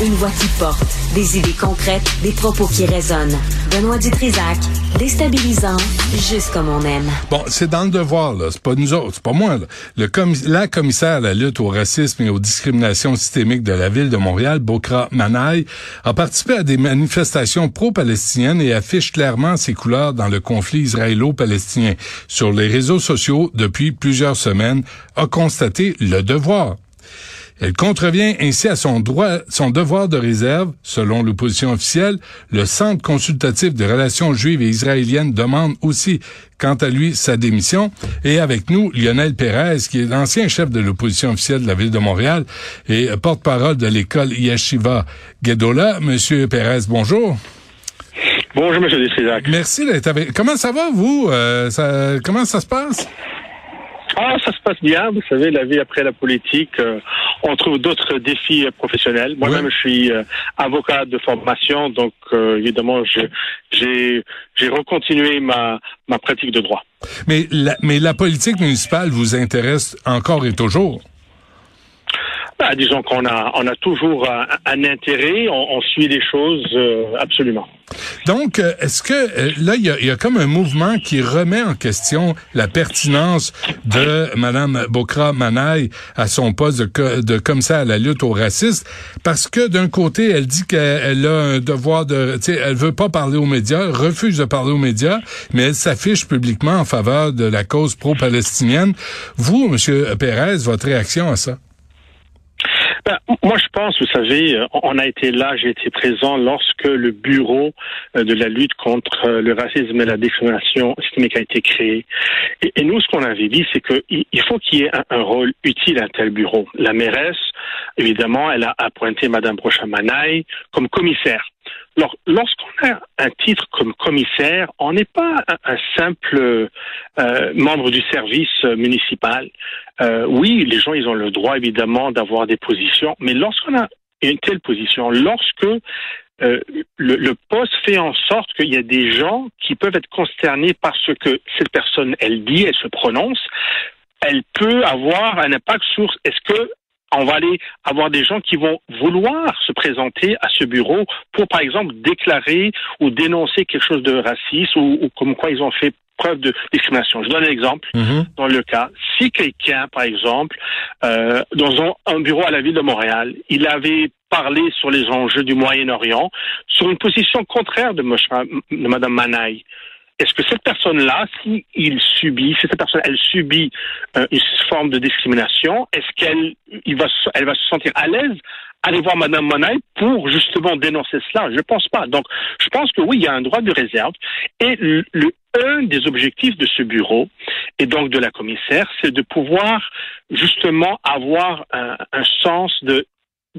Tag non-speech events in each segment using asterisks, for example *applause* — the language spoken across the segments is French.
Une voix qui porte, des idées concrètes, des propos qui résonnent. Benoît Dutrisac, déstabilisant, juste comme on aime. Bon, c'est dans le devoir, là. C'est pas nous autres, c'est pas moi, là. Le la commissaire à la lutte au racisme et aux discriminations systémiques de la ville de Montréal, Bokra Manaï, a participé à des manifestations pro-palestiniennes et affiche clairement ses couleurs dans le conflit israélo-palestinien. Sur les réseaux sociaux, depuis plusieurs semaines, a constaté le devoir elle contrevient ainsi à son droit, son devoir de réserve, selon l'opposition officielle. Le Centre consultatif des relations juives et israéliennes demande aussi, quant à lui, sa démission. Et avec nous, Lionel Pérez, qui est l'ancien chef de l'opposition officielle de la ville de Montréal et porte-parole de l'école Yeshiva Gedola. Monsieur Pérez, bonjour. Bonjour, Monsieur Dessézac. Merci d'être avec. Comment ça va, vous? Euh, ça, comment ça se passe? Ah, ça se passe bien. Vous savez, la vie après la politique, euh, on trouve d'autres défis professionnels. Moi-même, je suis euh, avocat de formation, donc euh, évidemment, j'ai j'ai recontinué ma ma pratique de droit. Mais la, mais la politique municipale vous intéresse encore et toujours? Bah, disons qu'on a, on a toujours un, intérêt, on, suit les choses euh, absolument. Donc, euh, est-ce que euh, là, il y a, comme un mouvement qui remet en question la pertinence de Madame Bokra Manaï à son poste de, de commissaire à la lutte au racisme, parce que d'un côté, elle dit qu'elle a un devoir de, elle veut pas parler aux médias, refuse de parler aux médias, mais elle s'affiche publiquement en faveur de la cause pro-palestinienne. Vous, Monsieur Pérez, votre réaction à ça? Ben, moi, je pense, vous savez, euh, on a été là, j'ai été présent lorsque le bureau euh, de la lutte contre euh, le racisme et la discrimination systémique a été créé. Et, nous, ce qu'on avait dit, c'est qu'il faut qu'il y ait un, rôle utile à tel bureau. La mairesse, évidemment, elle a appointé Madame Brochamanaï comme commissaire. Alors, lorsqu'on a un titre comme commissaire, on n'est pas un, simple euh, membre du service municipal. Euh, oui, les gens, ils ont le droit, évidemment, d'avoir des positions, mais lorsqu'on a une telle position, lorsque euh, le, le, poste fait en sorte qu'il y a des gens qui peuvent être consternés par ce que cette personne, elle dit, elle se prononce, elle peut avoir un impact sur est-ce que on va aller avoir des gens qui vont vouloir se présenter à ce bureau pour, par exemple, déclarer ou dénoncer quelque chose de raciste ou, comme quoi ils ont fait preuve de discrimination. Je donne un exemple. Mhm. Dans le cas, si quelqu'un, par exemple, euh, dans un, bureau à la ville de Montréal, il avait parlé sur les enjeux du Moyen-Orient, sur une position contraire de, de Mme Manaï, est-ce que cette personne-là, si subit, si cette personne, elle subit euh, une forme de discrimination, est-ce qu'elle, il va, elle va se sentir à l'aise aller voir Madame Monet pour justement dénoncer cela? Je pense pas. Donc, je pense que oui, il y a un droit de réserve. Et le, un des objectifs de ce bureau et donc de la commissaire, c'est de pouvoir justement avoir un, un sens de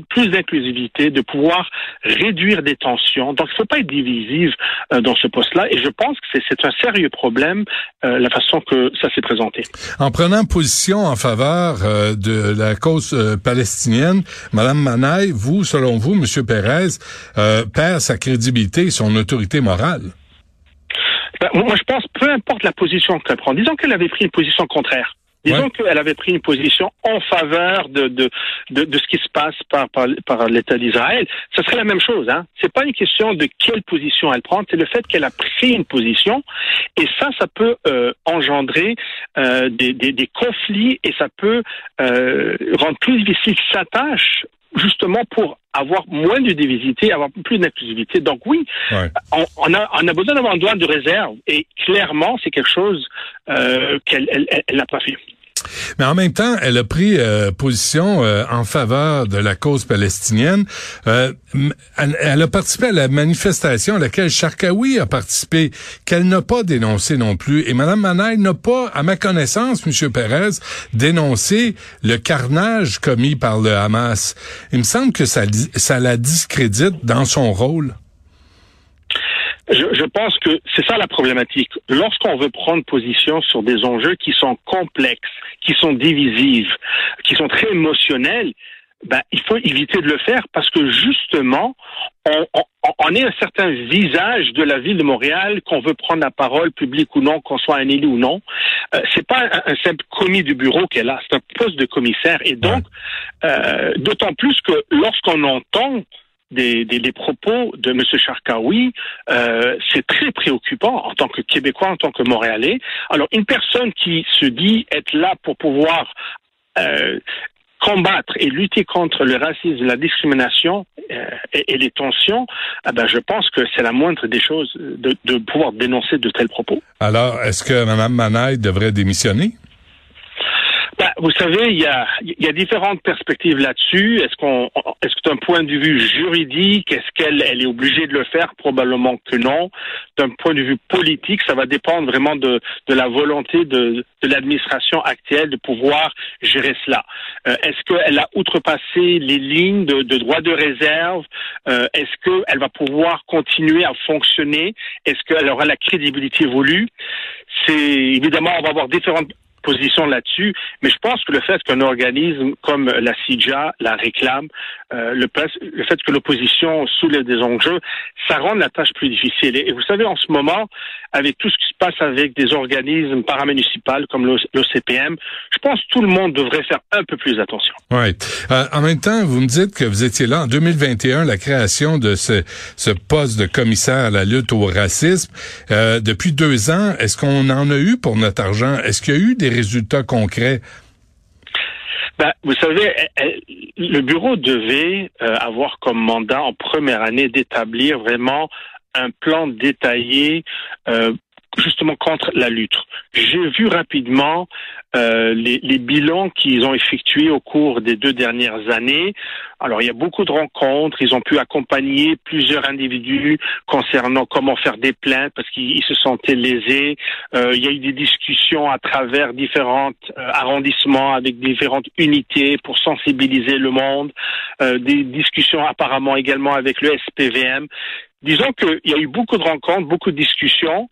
plus d'inclusivité, de pouvoir réduire des tensions. Donc, il ne faut pas être divisive euh, dans ce poste-là. Et je pense que c'est un sérieux problème, euh, la façon que ça s'est présenté. En prenant position en faveur euh, de la cause palestinienne, Madame Manaï, vous, selon vous, Monsieur Pérez, perd sa crédibilité et son autorité morale? Ben, moi, je pense, peu importe la position qu'elle prend, disons qu'elle avait pris une position contraire. Disons qu'elle avait pris une position en faveur de, de, de, de ce qui se passe par, par, par l'État d'Israël. Ce serait la même chose. Hein. C'est pas une question de quelle position elle prend, c'est le fait qu'elle a pris une position. Et ça, ça peut euh, engendrer euh, des, des, des, conflits et ça peut euh, rendre plus difficile sa tâche justement pour avoir moins de divisité, avoir plus d'inclusivité. Donc oui, on, a, on a besoin d'avoir un droit de réserve et clairement, c'est quelque chose euh, qu'elle n'a pas fait. Mais en même temps, elle a pris euh, position euh, en faveur de la cause palestinienne. Euh, elle, a participé à la manifestation à laquelle Sharkawi a participé, qu'elle n'a pas dénoncé non plus. Et Mme Manaï n'a pas, à ma connaissance, M. Perez, dénoncé le carnage commis par le Hamas. Il me semble que ça, ça la discrédite dans son rôle. Je, je, pense que c'est ça la problématique. Lorsqu'on veut prendre position sur des enjeux qui sont complexes, qui sont divisifs, qui sont très émotionnels, ben, il faut éviter de le faire parce que justement, on, on est un certain visage de la ville de Montréal, qu'on veut prendre la parole, publique ou non, qu'on soit un élu ou non. Euh, c'est pas un, simple commis du bureau qui est là, c'est un poste de commissaire. Et donc, euh, d'autant plus que lorsqu'on entend des, propos de M. Charkaoui, euh, c'est très préoccupant en tant que Québécois, en tant que Montréalais. Alors, une personne qui se dit être là pour pouvoir euh, combattre et lutter contre le racisme, la discrimination euh, et, les tensions, eh ben, je pense que c'est la moindre des choses de, de pouvoir dénoncer de tels propos. Alors, est-ce que Mme Manaille devrait démissionner? Ben, vous savez, il y a, y a différentes perspectives là-dessus. Est-ce qu'on, est-ce que d'un point de vue juridique, est-ce qu'elle elle est obligée de le faire? Probablement que non. D'un point de vue politique, ça va dépendre vraiment de, de la volonté de, de l'administration actuelle de pouvoir gérer cela. Euh, est-ce qu'elle a outrepassé les lignes de, de droit de réserve? Euh, Est-ce qu'elle va pouvoir continuer à fonctionner? Est-ce qu'elle aura la crédibilité voulue? C'est évidemment, on va avoir différentes position là-dessus, mais je pense que le fait qu'un organisme comme la CIJA la réclame, euh, le, fait que l'opposition soulève des enjeux, ça rend la tâche plus difficile. Et, vous savez, en ce moment, avec tout ce qui se passe avec des organismes paramunicipaux comme l'OCPM, je pense que tout le monde devrait faire un peu plus attention. Oui. Euh, en même temps, vous me dites que vous étiez là en 2021, la création de ce, ce poste de commissaire à la lutte au racisme. Euh, depuis deux ans, est-ce qu'on en a eu pour notre argent? Est-ce qu'il y a eu des résultats concrets? Ben, vous savez, le bureau devait euh, avoir comme mandat en première année d'établir vraiment un plan détaillé euh, justement contre la lutte. J'ai vu rapidement euh, les, les, bilans qu'ils ont effectués au cours des deux dernières années. Alors, il y a beaucoup de rencontres. Ils ont pu accompagner plusieurs individus concernant comment faire des plaintes parce qu'ils se sentaient lésés. Euh, il y a eu des discussions à travers différents euh, arrondissements avec différentes unités pour sensibiliser le monde. Euh, des discussions apparemment également avec le SPVM. Disons qu'il y a eu beaucoup de rencontres, beaucoup de discussions.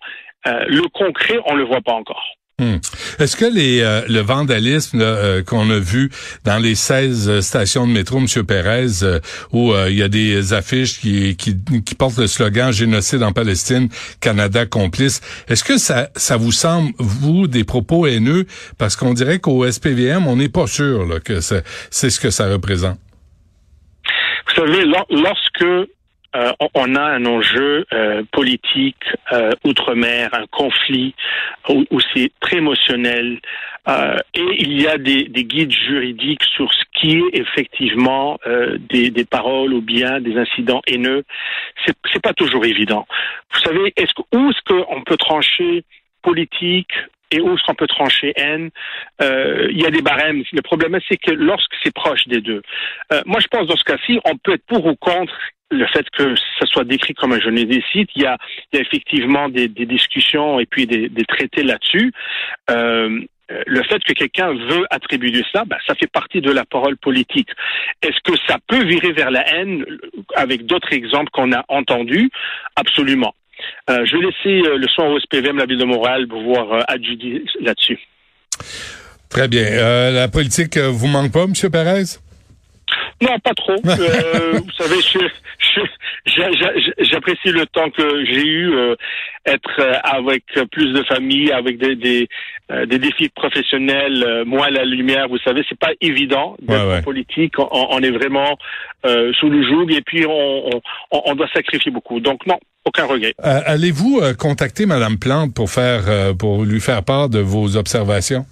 Euh, le concret, on le voit pas encore. Hmm. Est-ce que les, euh, le vandalisme euh, qu'on a vu dans les 16 stations de métro, M. Pérez, où il y a des affiches qui, qui, qui, portent le slogan Génocide en Palestine, Canada complice, est-ce que ça, ça vous semble, vous, des propos haineux? Parce qu'on dirait qu'au SPVM, on n'est pas sûr là, que c'est ce que ça représente. Vous savez, lorsque euh, on a un enjeu euh, politique euh, outre-mer, un conflit où, c'est très émotionnel, et il y a des, guides juridiques sur ce qui est effectivement des, paroles ou bien des incidents haineux. C'est, pas toujours évident. Vous savez, est-ce que, où est-ce qu'on peut trancher politique et où qu'on peut trancher haine Il y a des barèmes. Le problème, c'est que lorsque c'est proche des deux. moi, je pense dans ce cas-ci, on peut être pour ou contre le fait que ça soit décrit comme un génocide, il y il y a effectivement des, des, discussions et puis des, des traités là-dessus. Euh, le fait que quelqu'un veut attribuer ça, ben, ça fait partie de la parole politique. Est-ce que ça peut virer vers la haine avec d'autres exemples qu'on a entendus? Absolument. Euh, je vais laisser euh, le soin au SPVM, la ville de Montréal, pour pouvoir euh, adjudier là-dessus. Très bien. Euh, la politique vous manque pas, M. Perez? Non, pas trop. *laughs* Vous savez, j'apprécie le temps que j'ai eu être avec plus de famille, avec des des, des défis professionnels, moins la lumière. Vous savez, c'est pas évident d'être politique. On, est vraiment sous le joug et puis on, on, on doit sacrifier beaucoup. Donc non, aucun regret. Allez-vous contacter Madame Plante pour faire pour lui faire part de vos observations?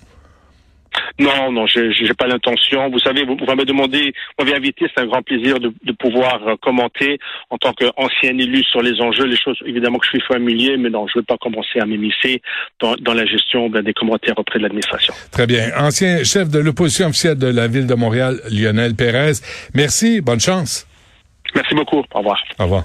Non, non, je n'ai pas l'intention. Vous savez, vous, vous m'avez demandé, vous m'avez invité, c'est un grand plaisir de, de pouvoir euh, commenter en tant qu'ancien élu sur les enjeux, les choses évidemment que je suis familier, mais non, je ne veux pas commencer à m'émisser dans, dans, la gestion ben, des commentaires auprès de l'administration. Très bien. Ancien chef de l'opposition officielle de la ville de Montréal, Lionel Pérez. Merci, bonne chance. Merci beaucoup. Au revoir. Au revoir.